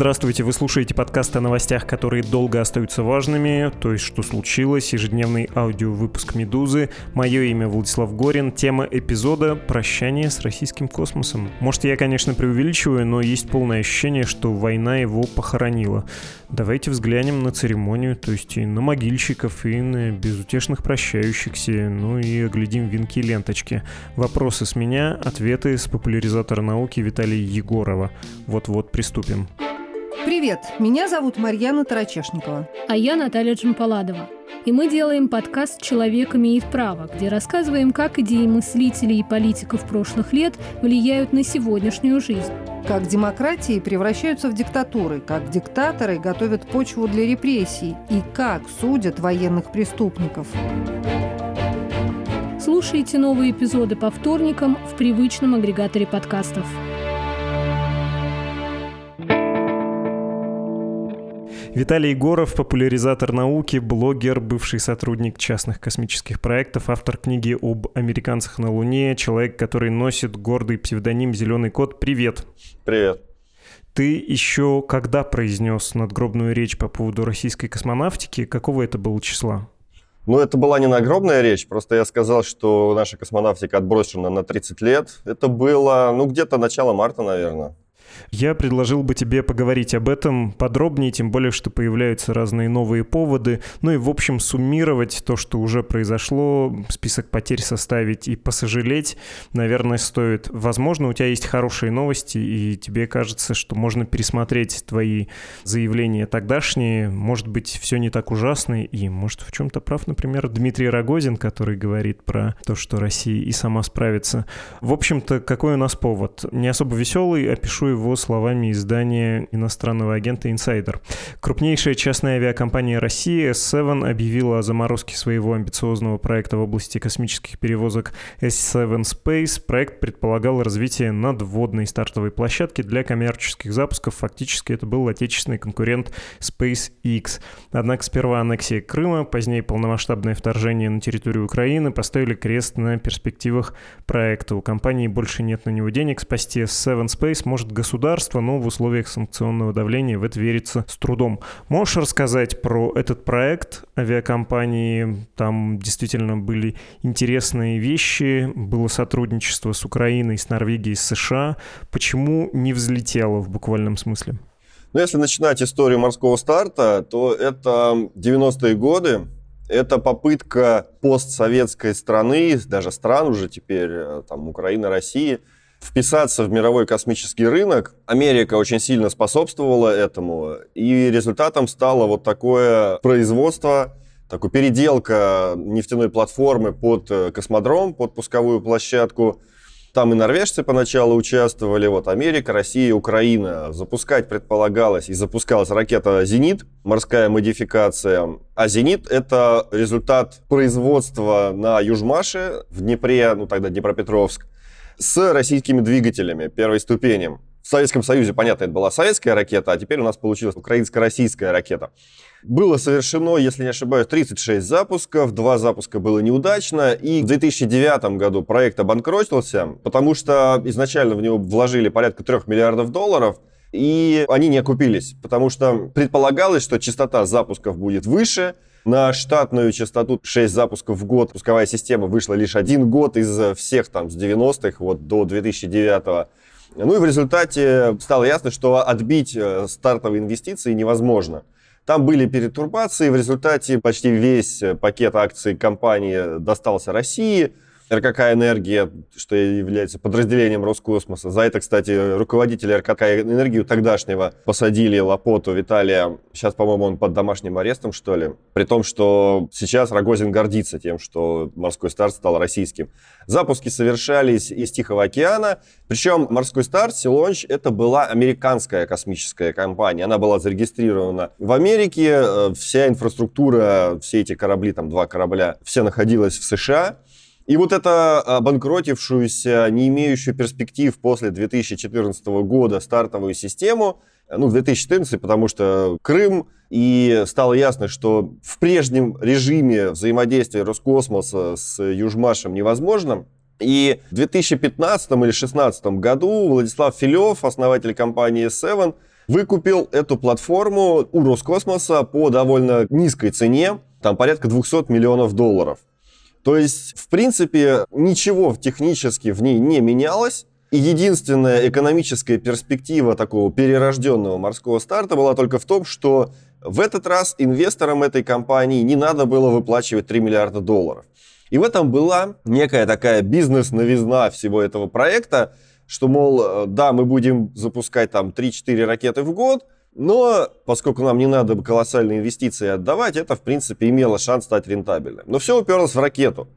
Здравствуйте, вы слушаете подкаст о новостях, которые долго остаются важными, то есть что случилось, ежедневный аудиовыпуск «Медузы». Мое имя Владислав Горин, тема эпизода «Прощание с российским космосом». Может, я, конечно, преувеличиваю, но есть полное ощущение, что война его похоронила. Давайте взглянем на церемонию, то есть и на могильщиков, и на безутешных прощающихся, ну и оглядим венки ленточки. Вопросы с меня, ответы с популяризатора науки Виталия Егорова. Вот-вот приступим. Привет, меня зовут Марьяна Тарачешникова. А я Наталья Джампаладова. И мы делаем подкаст «Человек имеет право», где рассказываем, как идеи мыслителей и политиков прошлых лет влияют на сегодняшнюю жизнь. Как демократии превращаются в диктатуры, как диктаторы готовят почву для репрессий и как судят военных преступников. Слушайте новые эпизоды по вторникам в привычном агрегаторе подкастов. Виталий Егоров, популяризатор науки, блогер, бывший сотрудник частных космических проектов, автор книги об американцах на Луне, человек, который носит гордый псевдоним «Зеленый кот». Привет. Привет. Ты еще когда произнес надгробную речь по поводу российской космонавтики? Какого это было числа? Ну, это была не нагробная речь, просто я сказал, что наша космонавтика отброшена на 30 лет. Это было, ну, где-то начало марта, наверное. Я предложил бы тебе поговорить об этом подробнее, тем более, что появляются разные новые поводы. Ну и, в общем, суммировать то, что уже произошло, список потерь составить и посожалеть, наверное, стоит. Возможно, у тебя есть хорошие новости, и тебе кажется, что можно пересмотреть твои заявления тогдашние. Может быть, все не так ужасно, и, может, в чем-то прав, например, Дмитрий Рогозин, который говорит про то, что Россия и сама справится. В общем-то, какой у нас повод? Не особо веселый, опишу его его словами издания иностранного агента Insider. Крупнейшая частная авиакомпания России S7 объявила о заморозке своего амбициозного проекта в области космических перевозок S7 Space. Проект предполагал развитие надводной стартовой площадки для коммерческих запусков. Фактически это был отечественный конкурент SpaceX. Однако сперва аннексия Крыма, позднее полномасштабное вторжение на территорию Украины поставили крест на перспективах проекта. У компании больше нет на него денег. Спасти S7 Space может государство государства, но в условиях санкционного давления в это верится с трудом. Можешь рассказать про этот проект авиакомпании? Там действительно были интересные вещи, было сотрудничество с Украиной, с Норвегией, с США. Почему не взлетело в буквальном смысле? Ну, если начинать историю морского старта, то это 90-е годы, это попытка постсоветской страны, даже стран уже теперь, э, там, Украины, России – вписаться в мировой космический рынок. Америка очень сильно способствовала этому, и результатом стало вот такое производство, такая переделка нефтяной платформы под э, космодром, под пусковую площадку. Там и норвежцы поначалу участвовали, вот Америка, Россия, Украина. Запускать предполагалось и запускалась ракета «Зенит», морская модификация. А «Зенит» — это результат производства на Южмаше в Днепре, ну тогда Днепропетровск, с российскими двигателями первой ступени. В Советском Союзе, понятно, это была советская ракета, а теперь у нас получилась украинско-российская ракета. Было совершено, если не ошибаюсь, 36 запусков, два запуска было неудачно, и в 2009 году проект обанкротился, потому что изначально в него вложили порядка 3 миллиардов долларов, и они не окупились, потому что предполагалось, что частота запусков будет выше, на штатную частоту 6 запусков в год пусковая система вышла лишь один год из всех там с 90-х вот до 2009 -го. Ну и в результате стало ясно, что отбить э, стартовые инвестиции невозможно. Там были перетурбации, в результате почти весь пакет акций компании достался России. РКК «Энергия», что является подразделением Роскосмоса. За это, кстати, руководителя РКК «Энергию» тогдашнего посадили Лапоту Виталия. Сейчас, по-моему, он под домашним арестом, что ли. При том, что сейчас Рогозин гордится тем, что морской старт стал российским. Запуски совершались из Тихого океана. Причем морской старт, Силонч, это была американская космическая компания. Она была зарегистрирована в Америке. Э, вся инфраструктура, все эти корабли, там два корабля, все находилась в США. И вот эта обанкротившуюся, не имеющую перспектив после 2014 года стартовую систему, ну, 2014, потому что Крым, и стало ясно, что в прежнем режиме взаимодействия Роскосмоса с Южмашем невозможно. И в 2015 или 2016 году Владислав Филев, основатель компании Seven, выкупил эту платформу у Роскосмоса по довольно низкой цене, там порядка 200 миллионов долларов. То есть, в принципе, ничего технически в ней не менялось. И единственная экономическая перспектива такого перерожденного морского старта была только в том, что в этот раз инвесторам этой компании не надо было выплачивать 3 миллиарда долларов. И в этом была некая такая бизнес-новизна всего этого проекта, что, мол, да, мы будем запускать там 3-4 ракеты в год, но поскольку нам не надо колоссальные инвестиции отдавать, это, в принципе, имело шанс стать рентабельным. Но все уперлось в ракету.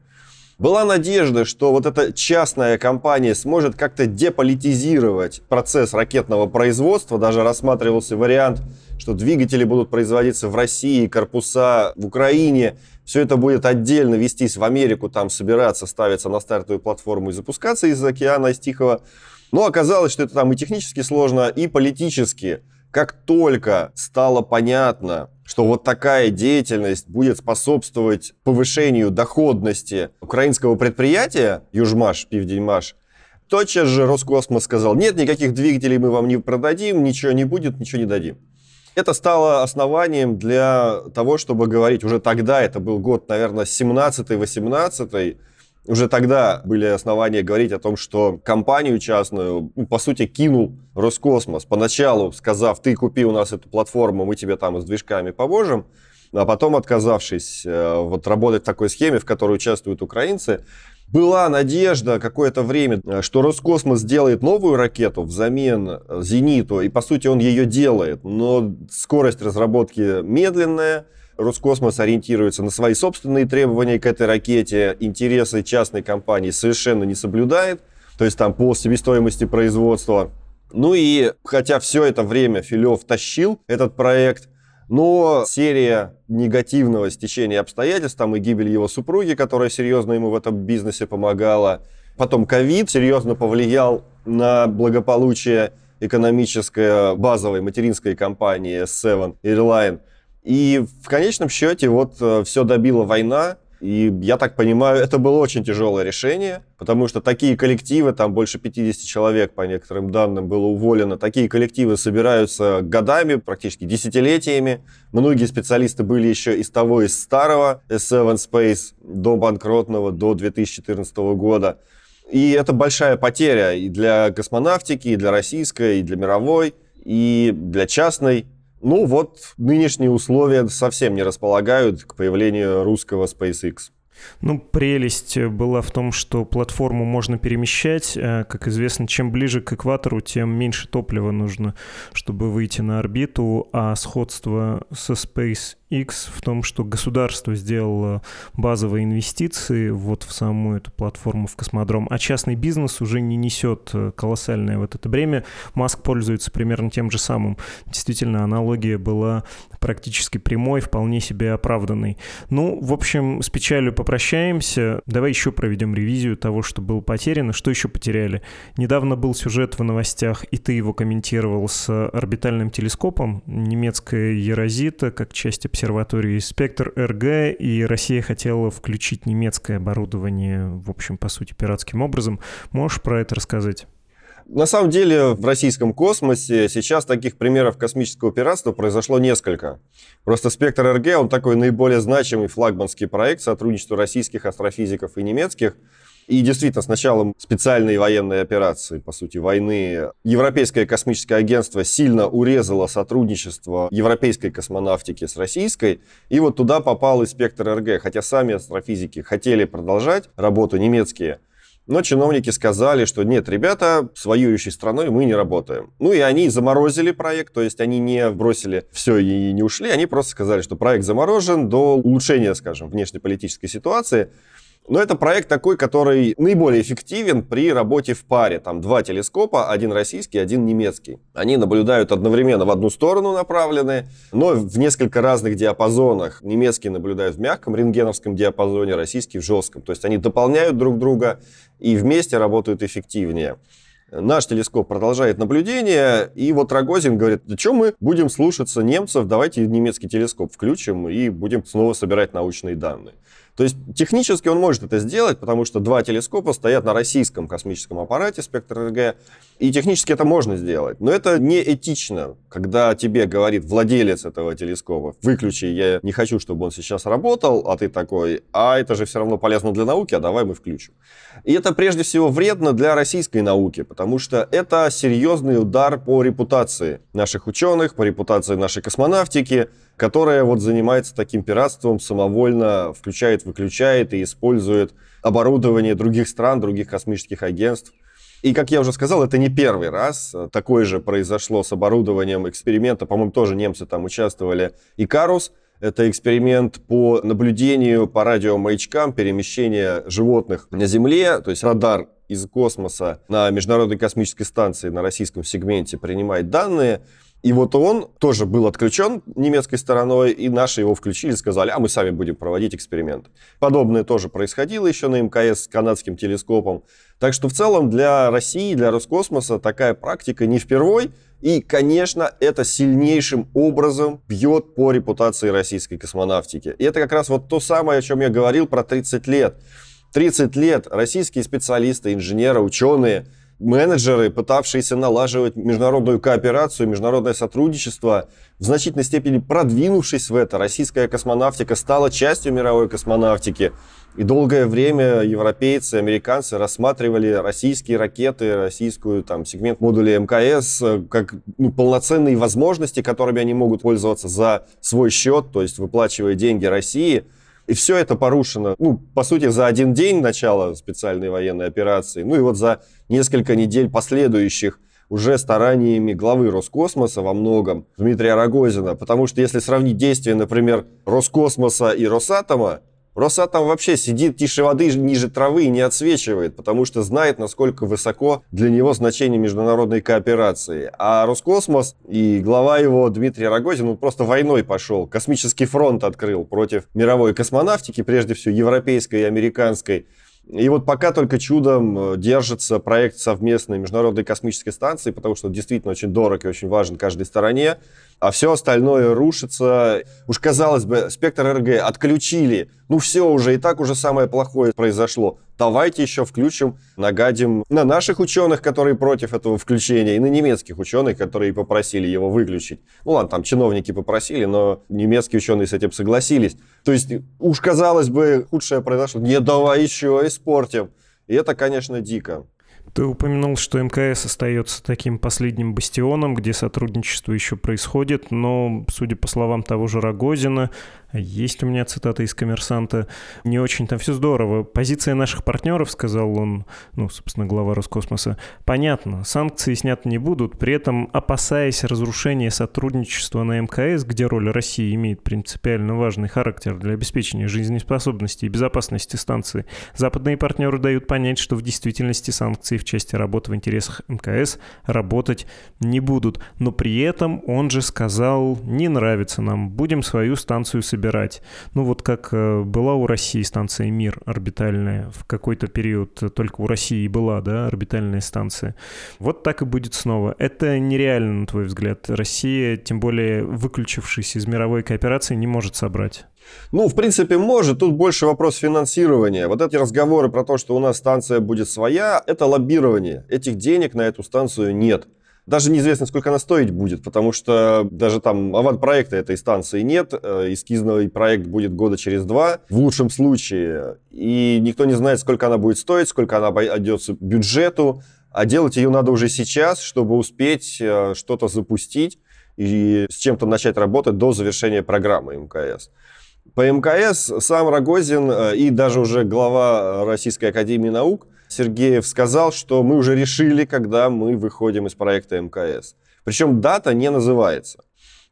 Была надежда, что вот эта частная компания сможет как-то деполитизировать процесс ракетного производства. Даже рассматривался вариант, что двигатели будут производиться в России, корпуса в Украине. Все это будет отдельно вестись в Америку, там собираться, ставиться на стартовую платформу и запускаться из океана, из Тихого. Но оказалось, что это там и технически сложно, и политически как только стало понятно, что вот такая деятельность будет способствовать повышению доходности украинского предприятия Южмаш, Пивденьмаш, тотчас же Роскосмос сказал, нет, никаких двигателей мы вам не продадим, ничего не будет, ничего не дадим. Это стало основанием для того, чтобы говорить, уже тогда, это был год, наверное, 17-18, уже тогда были основания говорить о том, что компанию частную, ну, по сути, кинул Роскосмос. Поначалу сказав, ты купи у нас эту платформу, мы тебе там с движками поможем. А потом, отказавшись э, вот работать в такой схеме, в которой участвуют украинцы, была надежда какое-то время, э, что Роскосмос сделает новую ракету взамен «Зениту», и, по сути, он ее делает. Но скорость разработки медленная, Роскосмос ориентируется на свои собственные требования к этой ракете, интересы частной компании совершенно не соблюдает, то есть там по себестоимости производства. Ну и хотя все это время Филев тащил этот проект, но серия негативного стечения обстоятельств, там и гибель его супруги, которая серьезно ему в этом бизнесе помогала, потом ковид серьезно повлиял на благополучие экономической базовой материнской компании Seven Airline – и в конечном счете вот э, все добила война, и я так понимаю, это было очень тяжелое решение, потому что такие коллективы, там больше 50 человек, по некоторым данным, было уволено, такие коллективы собираются годами, практически десятилетиями. Многие специалисты были еще из того, из старого S7 Space до банкротного, до 2014 года. И это большая потеря и для космонавтики, и для российской, и для мировой, и для частной. Ну вот, нынешние условия совсем не располагают к появлению русского SpaceX. Ну, прелесть была в том, что платформу можно перемещать. Э, как известно, чем ближе к экватору, тем меньше топлива нужно, чтобы выйти на орбиту, а сходство со Space X в том, что государство сделало базовые инвестиции вот в саму эту платформу в космодром, а частный бизнес уже не несет э, колоссальное вот это бремя. Маск пользуется примерно тем же самым. Действительно, аналогия была практически прямой, вполне себе оправданной. Ну, в общем, с печалью попрощаемся. Давай еще проведем ревизию того, что было потеряно. Что еще потеряли? Недавно был сюжет в новостях, и ты его комментировал с орбитальным телескопом немецкая Ерозита как часть обсерватории «Спектр РГ», и Россия хотела включить немецкое оборудование, в общем, по сути, пиратским образом. Можешь про это рассказать? На самом деле в российском космосе сейчас таких примеров космического пиратства произошло несколько. Просто «Спектр РГ» он такой наиболее значимый флагманский проект сотрудничества российских астрофизиков и немецких. И действительно, с началом специальной военной операции, по сути, войны, Европейское космическое агентство сильно урезало сотрудничество европейской космонавтики с российской, и вот туда попал инспектор РГ, хотя сами астрофизики хотели продолжать работу немецкие, но чиновники сказали, что нет, ребята, с воюющей страной мы не работаем. Ну и они заморозили проект, то есть они не бросили все и не ушли, они просто сказали, что проект заморожен до улучшения, скажем, внешнеполитической ситуации. Но это проект такой, который наиболее эффективен при работе в паре. Там два телескопа, один российский, один немецкий. Они наблюдают одновременно в одну сторону направленные, но в несколько разных диапазонах. Немецкий наблюдает в мягком рентгеновском диапазоне, российский в жестком. То есть они дополняют друг друга и вместе работают эффективнее. Наш телескоп продолжает наблюдение, и вот Рогозин говорит, да что мы будем слушаться немцев, давайте немецкий телескоп включим и будем снова собирать научные данные. То есть технически он может это сделать, потому что два телескопа стоят на российском космическом аппарате спектр РГ, и технически это можно сделать. Но это не этично, когда тебе говорит владелец этого телескопа, выключи, я не хочу, чтобы он сейчас работал, а ты такой, а это же все равно полезно для науки, а давай мы включим. И это прежде всего вредно для российской науки, потому что это серьезный удар по репутации наших ученых, по репутации нашей космонавтики, которая вот занимается таким пиратством, самовольно включает, выключает и использует оборудование других стран, других космических агентств. И, как я уже сказал, это не первый раз. Такое же произошло с оборудованием эксперимента. По-моему, тоже немцы там участвовали. Икарус — это эксперимент по наблюдению по радиомаячкам перемещения животных на Земле. То есть радар из космоса на Международной космической станции на российском сегменте принимает данные, и вот он тоже был отключен немецкой стороной, и наши его включили, сказали, а мы сами будем проводить эксперименты. Подобное тоже происходило еще на МКС с канадским телескопом. Так что в целом для России, для Роскосмоса такая практика не впервой. И, конечно, это сильнейшим образом бьет по репутации российской космонавтики. И это как раз вот то самое, о чем я говорил про 30 лет. 30 лет российские специалисты, инженеры, ученые – менеджеры, пытавшиеся налаживать международную кооперацию, международное сотрудничество, в значительной степени продвинувшись в это, российская космонавтика стала частью мировой космонавтики. И долгое время европейцы, американцы рассматривали российские ракеты, российскую там, сегмент модуля МКС как ну, полноценные возможности, которыми они могут пользоваться за свой счет, то есть выплачивая деньги России – и все это порушено, ну, по сути, за один день начала специальной военной операции, ну и вот за несколько недель последующих уже стараниями главы Роскосмоса во многом, Дмитрия Рогозина. Потому что если сравнить действия, например, Роскосмоса и Росатома, Росатом вообще сидит тише воды, ниже травы и не отсвечивает, потому что знает, насколько высоко для него значение международной кооперации. А Роскосмос и глава его Дмитрий Рогозин, он просто войной пошел, космический фронт открыл против мировой космонавтики, прежде всего европейской и американской. И вот пока только чудом э, держится проект совместной международной космической станции, потому что действительно очень дорог и очень важен каждой стороне а все остальное рушится. Уж казалось бы, спектр РГ отключили. Ну все уже, и так уже самое плохое произошло. Давайте еще включим, нагадим на наших ученых, которые против этого включения, и на немецких ученых, которые попросили его выключить. Ну ладно, там чиновники попросили, но немецкие ученые с этим согласились. То есть, уж казалось бы, худшее произошло. Не, давай еще испортим. И это, конечно, дико. Ты упомянул, что МКС остается таким последним бастионом, где сотрудничество еще происходит, но, судя по словам того же Рогозина, есть у меня цитата из «Коммерсанта». Не очень там все здорово. Позиция наших партнеров, сказал он, ну, собственно, глава Роскосмоса, понятно, санкции сняты не будут, при этом опасаясь разрушения сотрудничества на МКС, где роль России имеет принципиально важный характер для обеспечения жизнеспособности и безопасности станции, западные партнеры дают понять, что в действительности санкции в части работы в интересах МКС работать не будут. Но при этом он же сказал, не нравится нам, будем свою станцию собирать. Ну вот как э, была у России станция «Мир» орбитальная в какой-то период, только у России была, да, орбитальная станция. Вот так и будет снова. Это нереально, на твой взгляд. Россия, тем более выключившись из мировой кооперации, не может собрать. Ну, в принципе, может. Тут больше вопрос финансирования. Вот эти разговоры про то, что у нас станция будет своя, это лоббирование. Этих денег на эту станцию нет. Даже неизвестно, сколько она стоить будет, потому что даже там авант-проекта этой станции нет. Э, эскизный проект будет года через два, в лучшем случае. И никто не знает, сколько она будет стоить, сколько она обойдется бюджету. А делать ее надо уже сейчас, чтобы успеть э, что-то запустить и с чем-то начать работать до завершения программы МКС. По МКС сам Рогозин э, и даже уже глава Российской Академии Наук Сергеев сказал, что мы уже решили, когда мы выходим из проекта МКС. Причем дата не называется.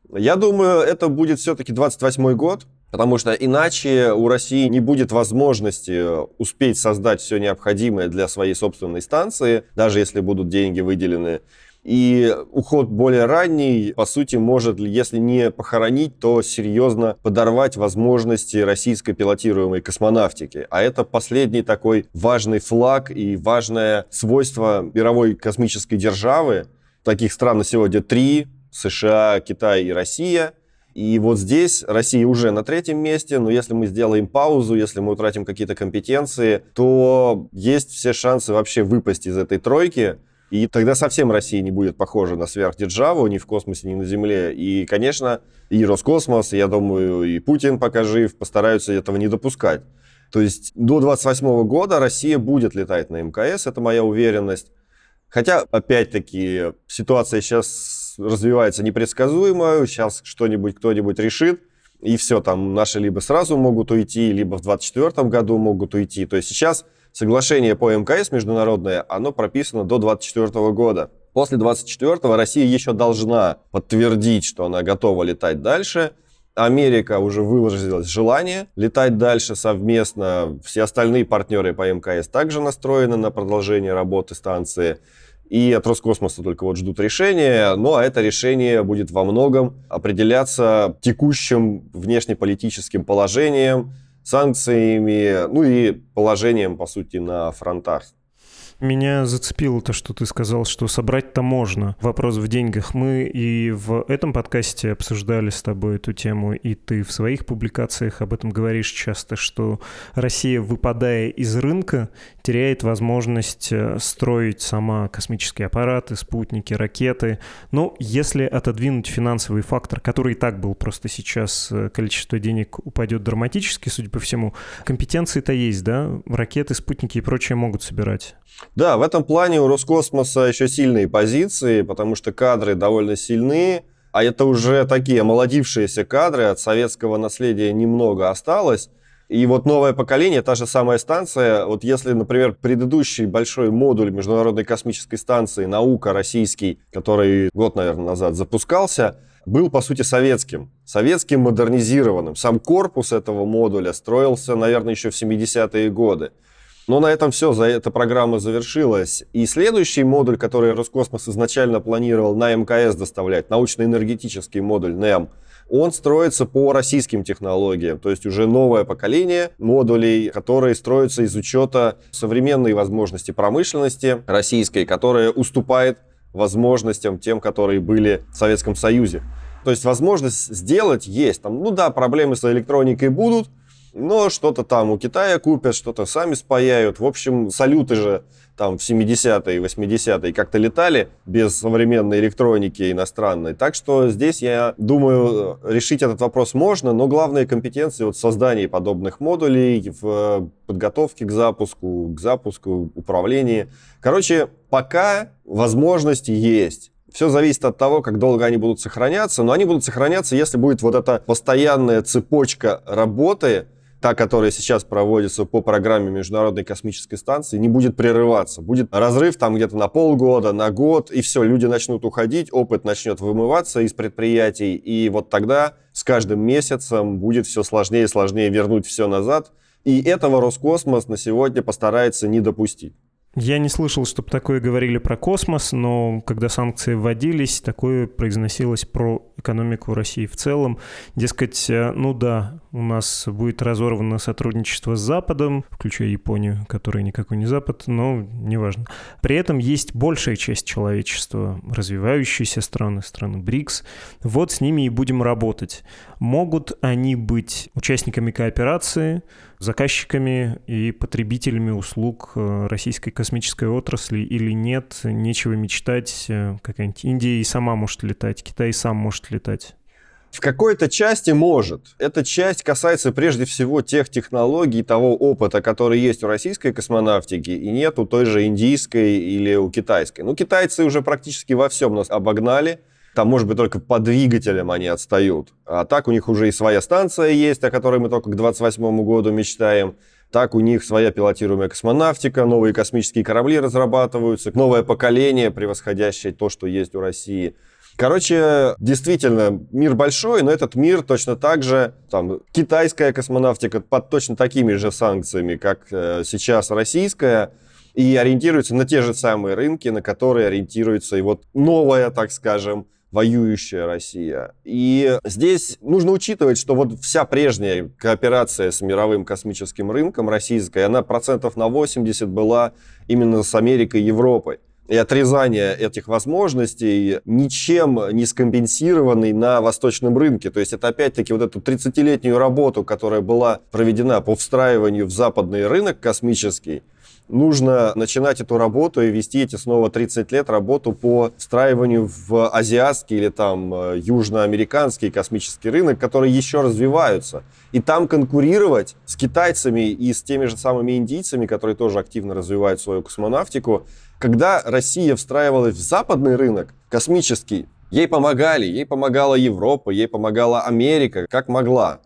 Я думаю, это будет все-таки 28 год, потому что иначе у России не будет возможности успеть создать все необходимое для своей собственной станции, даже если будут деньги выделены. И уход более ранний, по сути, может, если не похоронить, то серьезно подорвать возможности российской пилотируемой космонавтики. А это последний такой важный флаг и важное свойство мировой космической державы. Таких стран на сегодня три. США, Китай и Россия. И вот здесь Россия уже на третьем месте, но если мы сделаем паузу, если мы утратим какие-то компетенции, то есть все шансы вообще выпасть из этой тройки. И тогда совсем Россия не будет похожа на сверхдержаву ни в космосе, ни на Земле. И, конечно, и Роскосмос, я думаю, и Путин, пока жив, постараются этого не допускать. То есть до 28 года Россия будет летать на МКС, это моя уверенность. Хотя, опять-таки, ситуация сейчас развивается непредсказуемо, сейчас что-нибудь кто-нибудь решит, и все, там наши либо сразу могут уйти, либо в 2024 году могут уйти. То есть сейчас Соглашение по МКС международное, оно прописано до 2024 года. После 2024 Россия еще должна подтвердить, что она готова летать дальше. Америка уже выразилась желание летать дальше совместно. Все остальные партнеры по МКС также настроены на продолжение работы станции. И от Роскосмоса только вот ждут решения. Ну, а это решение будет во многом определяться текущим внешнеполитическим положением, санкциями, ну и положением, по сути, на фронтах. Меня зацепило то, что ты сказал, что собрать-то можно. Вопрос в деньгах. Мы и в этом подкасте обсуждали с тобой эту тему, и ты в своих публикациях об этом говоришь часто, что Россия, выпадая из рынка, теряет возможность э, строить сама космические аппараты, спутники, ракеты. Но если отодвинуть финансовый фактор, который и так был, просто сейчас э, количество денег упадет драматически, судя по всему, компетенции-то есть, да? Ракеты, спутники и прочее могут собирать. Да, в этом плане у Роскосмоса еще сильные позиции, потому что кадры довольно сильные, а это уже такие молодившиеся кадры, от советского наследия немного осталось. И вот новое поколение, та же самая станция, вот если, например, предыдущий большой модуль Международной космической станции «Наука» российский, который год, наверное, назад запускался, был, по сути, советским. Советским модернизированным. Сам корпус этого модуля строился, наверное, еще в 70-е годы. Но на этом все, за эта программа завершилась. И следующий модуль, который Роскосмос изначально планировал на МКС доставлять, научно-энергетический модуль НЭМ, он строится по российским технологиям, то есть уже новое поколение модулей, которые строятся из учета современной возможности промышленности российской, которая уступает возможностям тем, которые были в Советском Союзе. То есть возможность сделать есть. Там, ну да, проблемы с электроникой будут, но что-то там у Китая купят, что-то сами спаяют. В общем, салюты же там в 70-е и 80-е как-то летали без современной электроники иностранной. Так что здесь, я думаю, решить этот вопрос можно, но главные компетенции вот в создании подобных модулей, в подготовке к запуску, к запуску, управлении. Короче, пока возможности есть. Все зависит от того, как долго они будут сохраняться, но они будут сохраняться, если будет вот эта постоянная цепочка работы, та, которая сейчас проводится по программе Международной космической станции, не будет прерываться. Будет разрыв там где-то на полгода, на год, и все, люди начнут уходить, опыт начнет вымываться из предприятий, и вот тогда с каждым месяцем будет все сложнее и сложнее вернуть все назад. И этого Роскосмос на сегодня постарается не допустить. Я не слышал, чтобы такое говорили про космос, но когда санкции вводились, такое произносилось про экономику России в целом. Дескать, э, ну да, у нас будет разорвано сотрудничество с Западом, включая Японию, которая никакой не Запад, но неважно. При этом есть большая часть человечества, развивающиеся страны, страны БРИКС. Вот с ними и будем работать. Могут они быть участниками кооперации, заказчиками и потребителями услуг э, российской космической отрасли или нет, нечего мечтать, э, какая-нибудь Индия и сама может летать, Китай сам может летать. В какой-то части может. Эта часть касается прежде всего тех технологий, того опыта, который есть у российской космонавтики и нет у той же индийской или у китайской. Ну, китайцы уже практически во всем нас обогнали. Там, может быть, только по двигателям они отстают. А так у них уже и своя станция есть, о которой мы только к 28 году мечтаем. Так у них своя пилотируемая космонавтика, новые космические корабли разрабатываются, новое поколение, превосходящее то, что есть у России. Короче, действительно, мир большой, но этот мир точно так же, там, китайская космонавтика под точно такими же санкциями, как э, сейчас российская, и ориентируется на те же самые рынки, на которые ориентируется и вот новая, так скажем, воюющая Россия. И здесь нужно учитывать, что вот вся прежняя кооперация с мировым космическим рынком российской, она процентов на 80 была именно с Америкой и Европой и отрезание этих возможностей ничем не скомпенсированный на восточном рынке. То есть это опять-таки вот эту 30-летнюю работу, которая была проведена по встраиванию в западный рынок космический, нужно начинать эту работу и вести эти снова 30 лет работу по встраиванию в азиатский или там э, южноамериканский космический рынок, которые еще развиваются. И там конкурировать с китайцами и с теми же самыми индийцами, которые тоже активно развивают свою космонавтику, когда Россия встраивалась в западный рынок космический, ей помогали, ей помогала Европа, ей помогала Америка, как могла.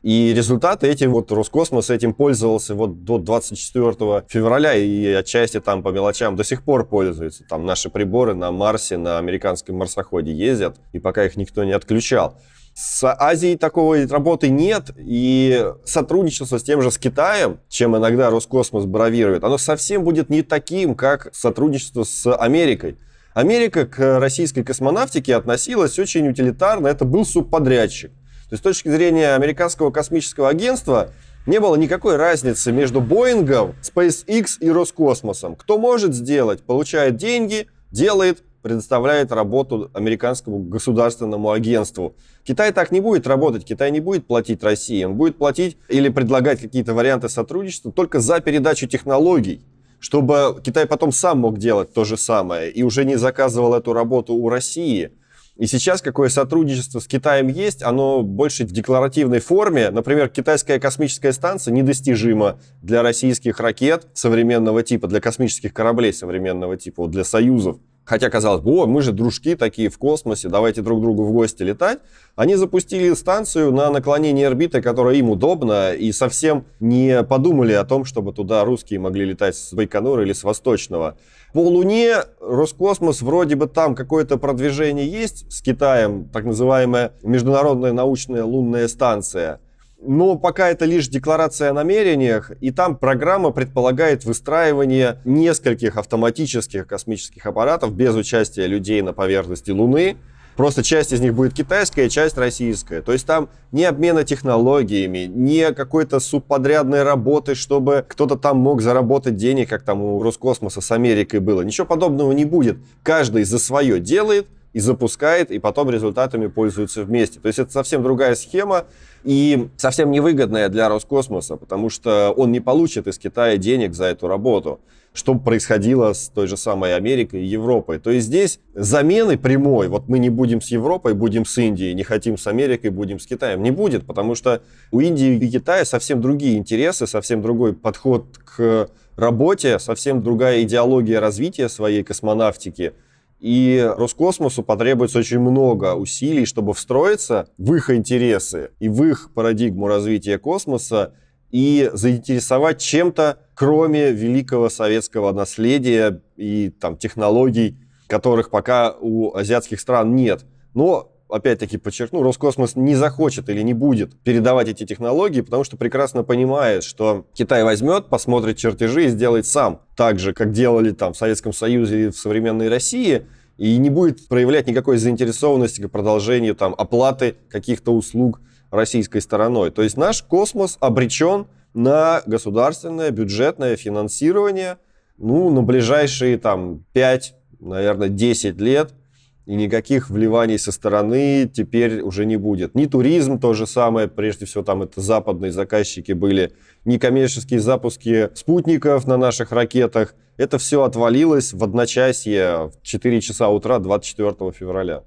И результаты этим, вот Роскосмос этим пользовался вот до 24 февраля и отчасти там по мелочам до сих пор пользуется. Там наши приборы на Марсе, на американском марсоходе ездят, и пока их никто не отключал. С Азией такого работы нет, и сотрудничество с тем же с Китаем, чем иногда Роскосмос бравирует, оно совсем будет не таким, как сотрудничество с Америкой. Америка к российской космонавтике относилась очень утилитарно, это был субподрядчик. То есть с точки зрения американского космического агентства не было никакой разницы между Боингом, SpaceX и Роскосмосом. Кто может сделать, получает деньги, делает, предоставляет работу американскому государственному агентству. Китай так не будет работать, Китай не будет платить России, он будет платить или предлагать какие-то варианты сотрудничества только за передачу технологий, чтобы Китай потом сам мог делать то же самое и уже не заказывал эту работу у России. И сейчас какое сотрудничество с Китаем есть, оно больше в декларативной форме. Например, китайская космическая станция недостижима для российских ракет современного типа, для космических кораблей современного типа, для союзов. Хотя казалось бы, о, мы же дружки такие в космосе, давайте друг другу в гости летать. Они запустили станцию на наклонении орбиты, которая им удобна, и совсем не подумали о том, чтобы туда русские могли летать с Байконура или с Восточного. По Луне Роскосмос вроде бы там какое-то продвижение есть с Китаем, так называемая Международная научная лунная станция – но пока это лишь декларация о намерениях, и там программа предполагает выстраивание нескольких автоматических космических аппаратов без участия людей на поверхности Луны. Просто часть из них будет китайская, часть российская. То есть там ни обмена технологиями, ни какой-то субподрядной работы, чтобы кто-то там мог заработать денег, как там у Роскосмоса с Америкой было. Ничего подобного не будет. Каждый за свое делает и запускает, и потом результатами пользуются вместе. То есть это совсем другая схема и совсем невыгодная для Роскосмоса, потому что он не получит из Китая денег за эту работу, что происходило с той же самой Америкой и Европой. То есть здесь замены прямой, вот мы не будем с Европой, будем с Индией, не хотим с Америкой, будем с Китаем, не будет, потому что у Индии и Китая совсем другие интересы, совсем другой подход к работе, совсем другая идеология развития своей космонавтики – и Роскосмосу потребуется очень много усилий, чтобы встроиться в их интересы и в их парадигму развития космоса и заинтересовать чем-то, кроме великого советского наследия и там, технологий, которых пока у азиатских стран нет. Но опять-таки подчеркну, Роскосмос не захочет или не будет передавать эти технологии, потому что прекрасно понимает, что Китай возьмет, посмотрит чертежи и сделает сам. Так же, как делали там в Советском Союзе или в современной России, и не будет проявлять никакой заинтересованности к продолжению там, оплаты каких-то услуг российской стороной. То есть наш космос обречен на государственное бюджетное финансирование ну, на ближайшие там, 5, наверное, 10 лет – и никаких вливаний со стороны теперь уже не будет. Ни туризм то же самое, прежде всего там это западные заказчики были, ни коммерческие запуски спутников на наших ракетах. Это все отвалилось в одночасье в 4 часа утра 24 февраля.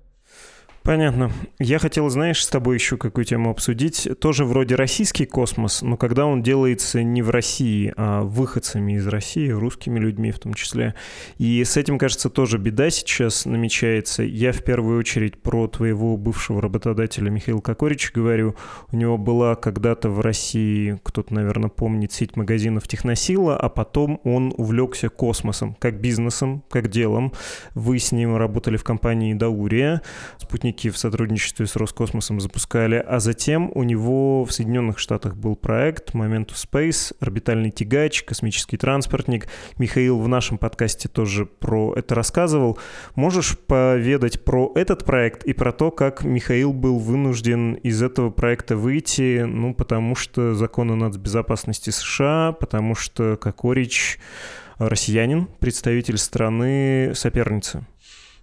Понятно. Я хотел, знаешь, с тобой еще какую тему обсудить. Тоже вроде российский космос, но когда он делается не в России, а выходцами из России, русскими людьми в том числе. И с этим, кажется, тоже беда сейчас намечается. Я в первую очередь про твоего бывшего работодателя Михаила Кокорича говорю. У него была когда-то в России, кто-то, наверное, помнит, сеть магазинов Техносила, а потом он увлекся космосом, как бизнесом, как делом. Вы с ним работали в компании Даурия. Спутник спутники в сотрудничестве с Роскосмосом запускали, а затем у него в Соединенных Штатах был проект Momentus Space, орбитальный тягач, космический транспортник. Михаил в нашем подкасте тоже про это рассказывал. Можешь поведать про этот проект и про то, как Михаил был вынужден из этого проекта выйти, ну, потому что законы нацбезопасности США, потому что Кокорич россиянин, представитель страны соперницы.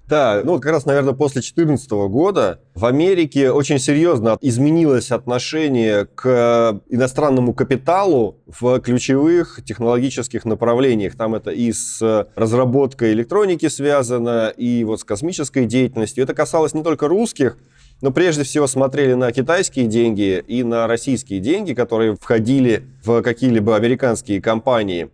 Да, ну как раз, наверное, после 2014 года в Америке очень серьезно изменилось отношение к иностранному капиталу в ключевых технологических направлениях. Там это и с разработкой электроники связано, и вот с космической деятельностью. Это касалось не только русских, но прежде всего смотрели на китайские деньги и на российские деньги, которые входили в какие-либо американские компании.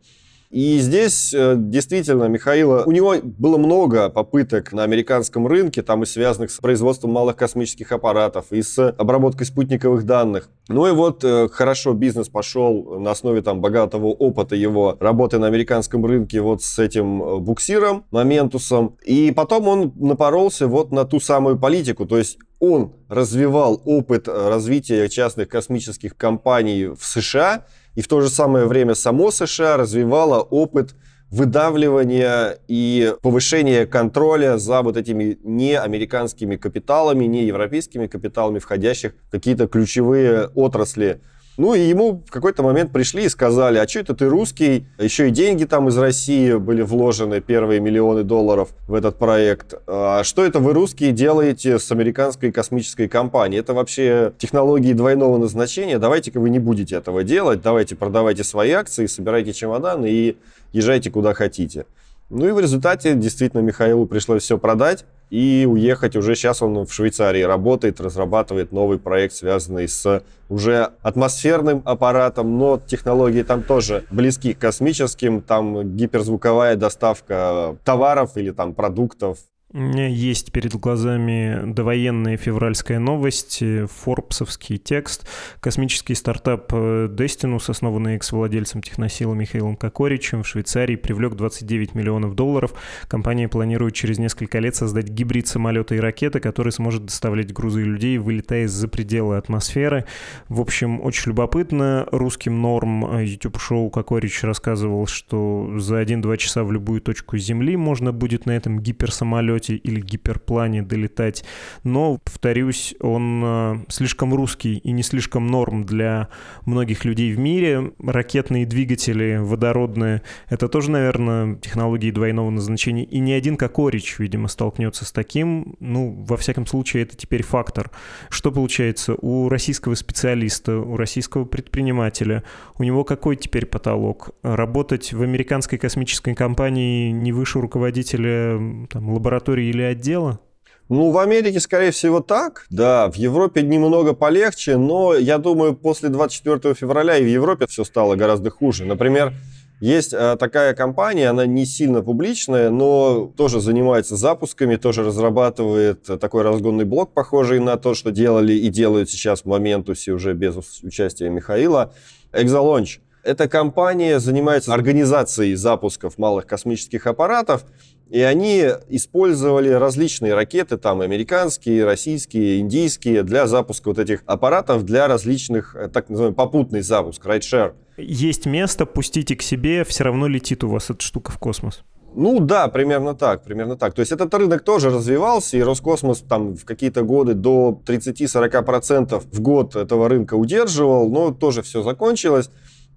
И здесь э, действительно Михаила, у него было много попыток на американском рынке, там и связанных с производством малых космических аппаратов, и с обработкой спутниковых данных. Ну и вот э, хорошо бизнес пошел на основе там богатого опыта его работы на американском рынке вот с этим э, буксиром, Моментусом. И потом он напоролся вот на ту самую политику, то есть он развивал опыт развития частных космических компаний в США, и в то же самое время само США развивало опыт выдавливания и повышения контроля за вот этими не американскими капиталами, не европейскими капиталами, входящих в какие-то ключевые отрасли ну и ему в какой-то момент пришли и сказали, а что это ты русский? Еще и деньги там из России были вложены, первые миллионы долларов в этот проект. А что это вы русские делаете с американской космической компанией? Это вообще технологии двойного назначения. Давайте-ка вы не будете этого делать. Давайте продавайте свои акции, собирайте чемоданы и езжайте куда хотите. Ну и в результате действительно Михаилу пришлось все продать и уехать. Уже сейчас он в Швейцарии работает, разрабатывает новый проект, связанный с уже атмосферным аппаратом, но технологии там тоже близки к космическим. Там гиперзвуковая доставка товаров или там продуктов меня есть перед глазами довоенная февральская новость, форбсовский текст. Космический стартап э, Destinus, основанный экс-владельцем техносила Михаилом Кокоричем в Швейцарии, привлек 29 миллионов долларов. Компания планирует через несколько лет создать гибрид самолета и ракеты, который сможет доставлять грузы и людей, вылетая за пределы атмосферы. В общем, очень любопытно. Русским норм э, YouTube-шоу Кокорич рассказывал, что за 1-2 часа в любую точку Земли можно будет на этом гиперсамолете самолете или гиперплане долетать. Но, повторюсь, он э, слишком русский и не слишком норм для многих людей в мире. Ракетные двигатели водородные — это тоже, наверное, технологии двойного назначения. И ни один Кокорич, видимо, столкнется с таким. Ну, во всяком случае, это теперь фактор. Что получается? У российского специалиста, у российского предпринимателя, у него какой теперь потолок? Работать в американской космической компании не выше руководителя там, лаборатории лаборатории или отдела? Ну, в Америке, скорее всего, так. Да, в Европе немного полегче, но я думаю, после 24 февраля и в Европе все стало гораздо хуже. Например, есть э, такая компания, она не сильно публичная, но тоже занимается запусками, тоже разрабатывает такой разгонный блок, похожий на то, что делали и делают сейчас в Моментусе уже без участия Михаила. Exolaunch. Эта компания занимается организацией запусков малых космических аппаратов, и они использовали различные ракеты, там американские, российские, индийские, для запуска вот этих аппаратов для различных, э, так называемый попутный запуск, ride-share. Есть место, пустите к себе, все равно летит у вас эта штука в космос. Ну да, примерно так, примерно так. То есть этот рынок тоже развивался, и Роскосмос там в какие-то годы до 30-40% в год этого рынка удерживал, но тоже все закончилось.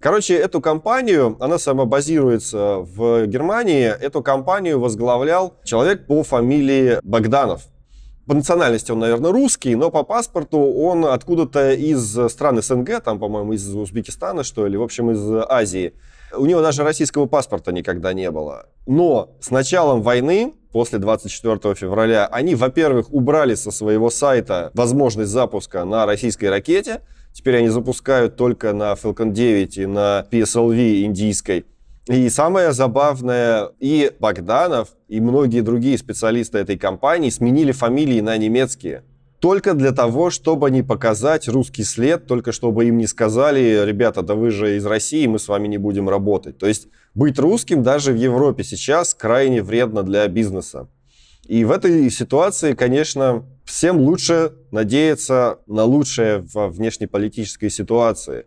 Короче, эту компанию, она сама базируется в Германии. Эту компанию возглавлял человек по фамилии Богданов. По национальности он, наверное, русский, но по паспорту он откуда-то из стран СНГ, там, по-моему, из Узбекистана, что ли, в общем, из Азии. У него даже российского паспорта никогда не было. Но с началом войны, после 24 февраля, они, во-первых, убрали со своего сайта возможность запуска на российской ракете. Теперь они запускают только на Falcon 9 и на PSLV индийской. И самое забавное, и Богданов, и многие другие специалисты этой компании сменили фамилии на немецкие только для того, чтобы не показать русский след, только чтобы им не сказали, ребята, да вы же из России, мы с вами не будем работать. То есть быть русским даже в Европе сейчас крайне вредно для бизнеса. И в этой ситуации, конечно, всем лучше надеяться на лучшее в внешнеполитической ситуации.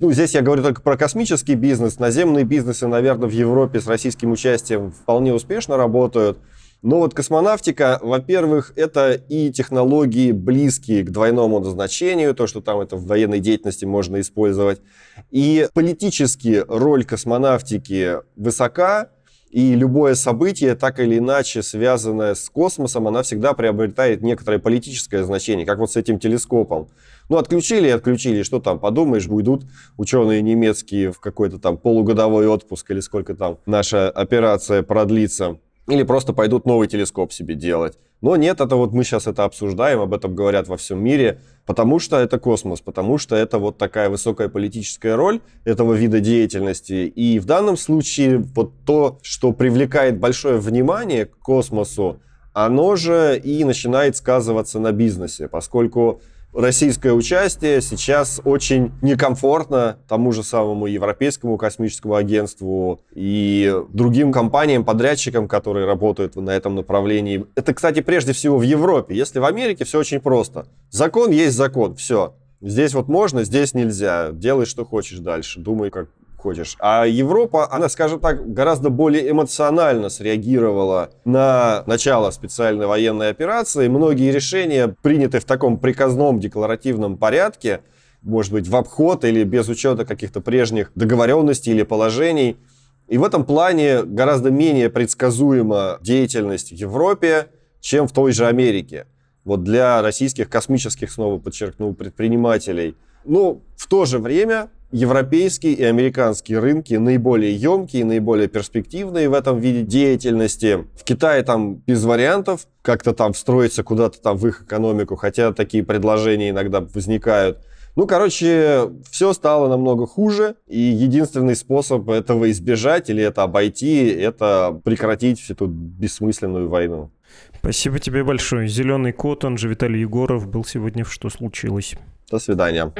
Ну, здесь я говорю только про космический бизнес. Наземные бизнесы, наверное, в Европе с российским участием вполне успешно работают. Но вот космонавтика, во-первых, это и технологии близкие к двойному назначению, то, что там это в военной деятельности можно использовать. И политически роль космонавтики высока, и любое событие, так или иначе связанное с космосом, она всегда приобретает некоторое политическое значение, как вот с этим телескопом. Ну, отключили и отключили, что там, подумаешь, уйдут ученые немецкие в какой-то там полугодовой отпуск или сколько там наша операция продлится. Или просто пойдут новый телескоп себе делать. Но нет, это вот мы сейчас это обсуждаем, об этом говорят во всем мире, потому что это космос, потому что это вот такая высокая политическая роль этого вида деятельности. И в данном случае вот то, что привлекает большое внимание к космосу, оно же и начинает сказываться на бизнесе, поскольку российское участие сейчас очень некомфортно тому же самому Европейскому космическому агентству и другим компаниям, подрядчикам, которые работают на этом направлении. Это, кстати, прежде всего в Европе. Если в Америке все очень просто. Закон есть закон, все. Здесь вот можно, здесь нельзя. Делай, что хочешь дальше. Думай, как хочешь. А Европа, она, скажем так, гораздо более эмоционально среагировала на начало специальной военной операции. Многие решения приняты в таком приказном декларативном порядке, может быть, в обход или без учета каких-то прежних договоренностей или положений. И в этом плане гораздо менее предсказуема деятельность в Европе, чем в той же Америке. Вот для российских космических, снова подчеркну, предпринимателей. Но в то же время европейские и американские рынки наиболее емкие, наиболее перспективные в этом виде деятельности. В Китае там без вариантов как-то там встроиться куда-то там в их экономику, хотя такие предложения иногда возникают. Ну, короче, все стало намного хуже, и единственный способ этого избежать или это обойти, это прекратить всю эту бессмысленную войну. Спасибо тебе большое. Зеленый кот, он же Виталий Егоров, был сегодня в «Что случилось?». До свидания.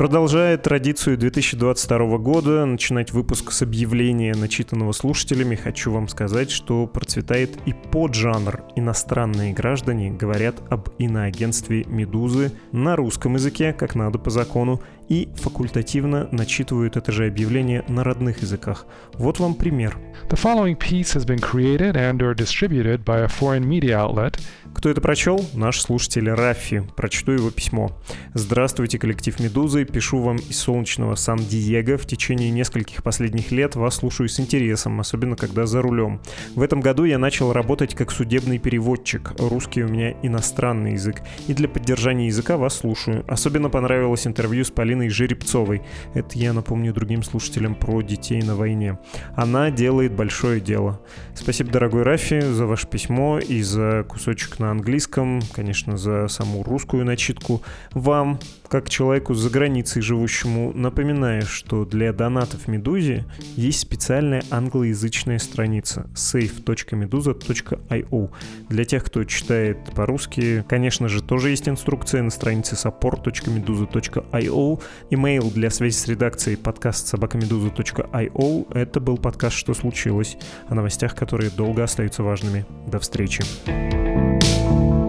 Продолжая традицию 2022 года, начинать выпуск с объявления, начитанного слушателями, хочу вам сказать, что процветает и поджанр «Иностранные граждане говорят об иноагентстве «Медузы» на русском языке, как надо по закону, и факультативно начитывают это же объявление на родных языках. Вот вам пример. The following piece has been created and or distributed by a foreign media outlet – кто это прочел? Наш слушатель Раффи. Прочту его письмо. Здравствуйте, коллектив «Медузы». Пишу вам из солнечного Сан-Диего. В течение нескольких последних лет вас слушаю с интересом, особенно когда за рулем. В этом году я начал работать как судебный переводчик. Русский у меня иностранный язык. И для поддержания языка вас слушаю. Особенно понравилось интервью с Полиной Жеребцовой. Это я напомню другим слушателям про детей на войне. Она делает большое дело. Спасибо, дорогой Рафи, за ваше письмо и за кусочек английском, конечно, за саму русскую начитку. Вам, как человеку за границей живущему, напоминаю, что для донатов Медузе есть специальная англоязычная страница safe.meduza.io. Для тех, кто читает по-русски, конечно же, тоже есть инструкция на странице support.meduza.io. Имейл для связи с редакцией подкаст собакамедуза.io. Это был подкаст «Что случилось?» о новостях, которые долго остаются важными. До встречи. thank you